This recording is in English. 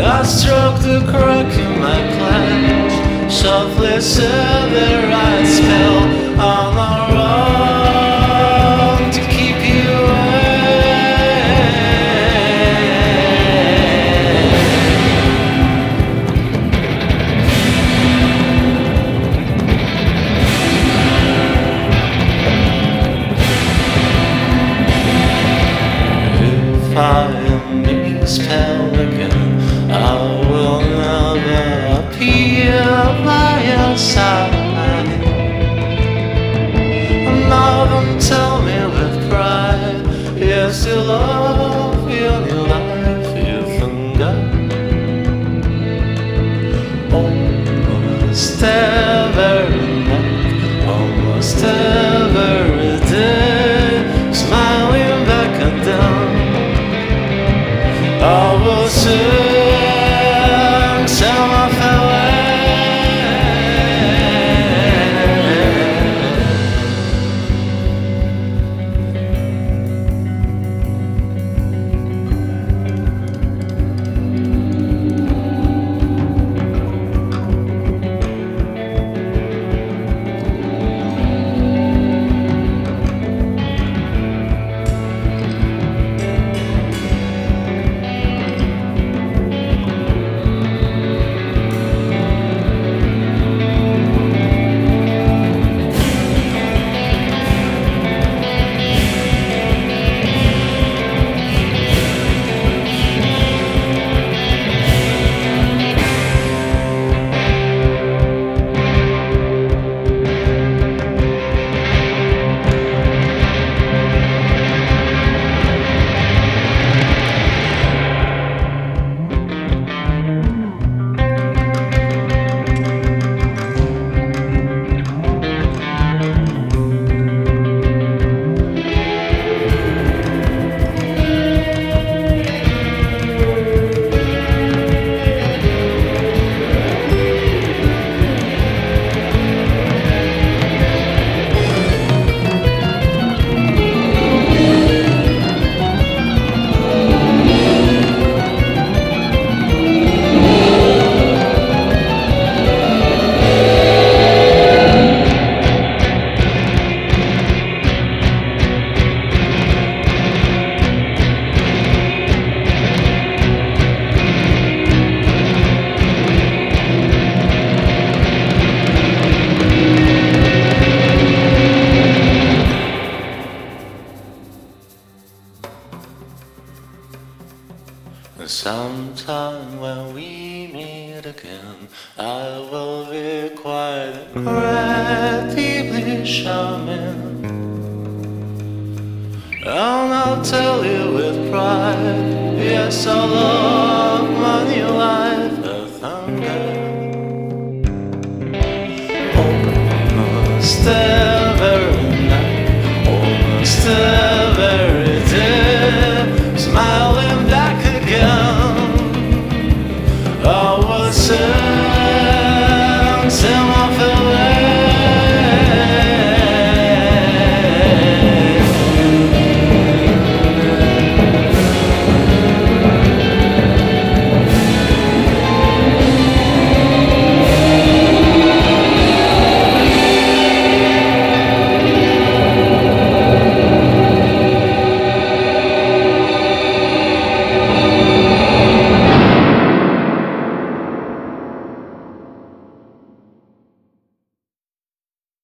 I struck the crook in my pledge, softly said the right spell on our own yes, you love your Sometime when we meet again, I will be quite incredibly charming. And I'll tell you with pride, yes, I love my new life, a thunder. Almost every night, almost every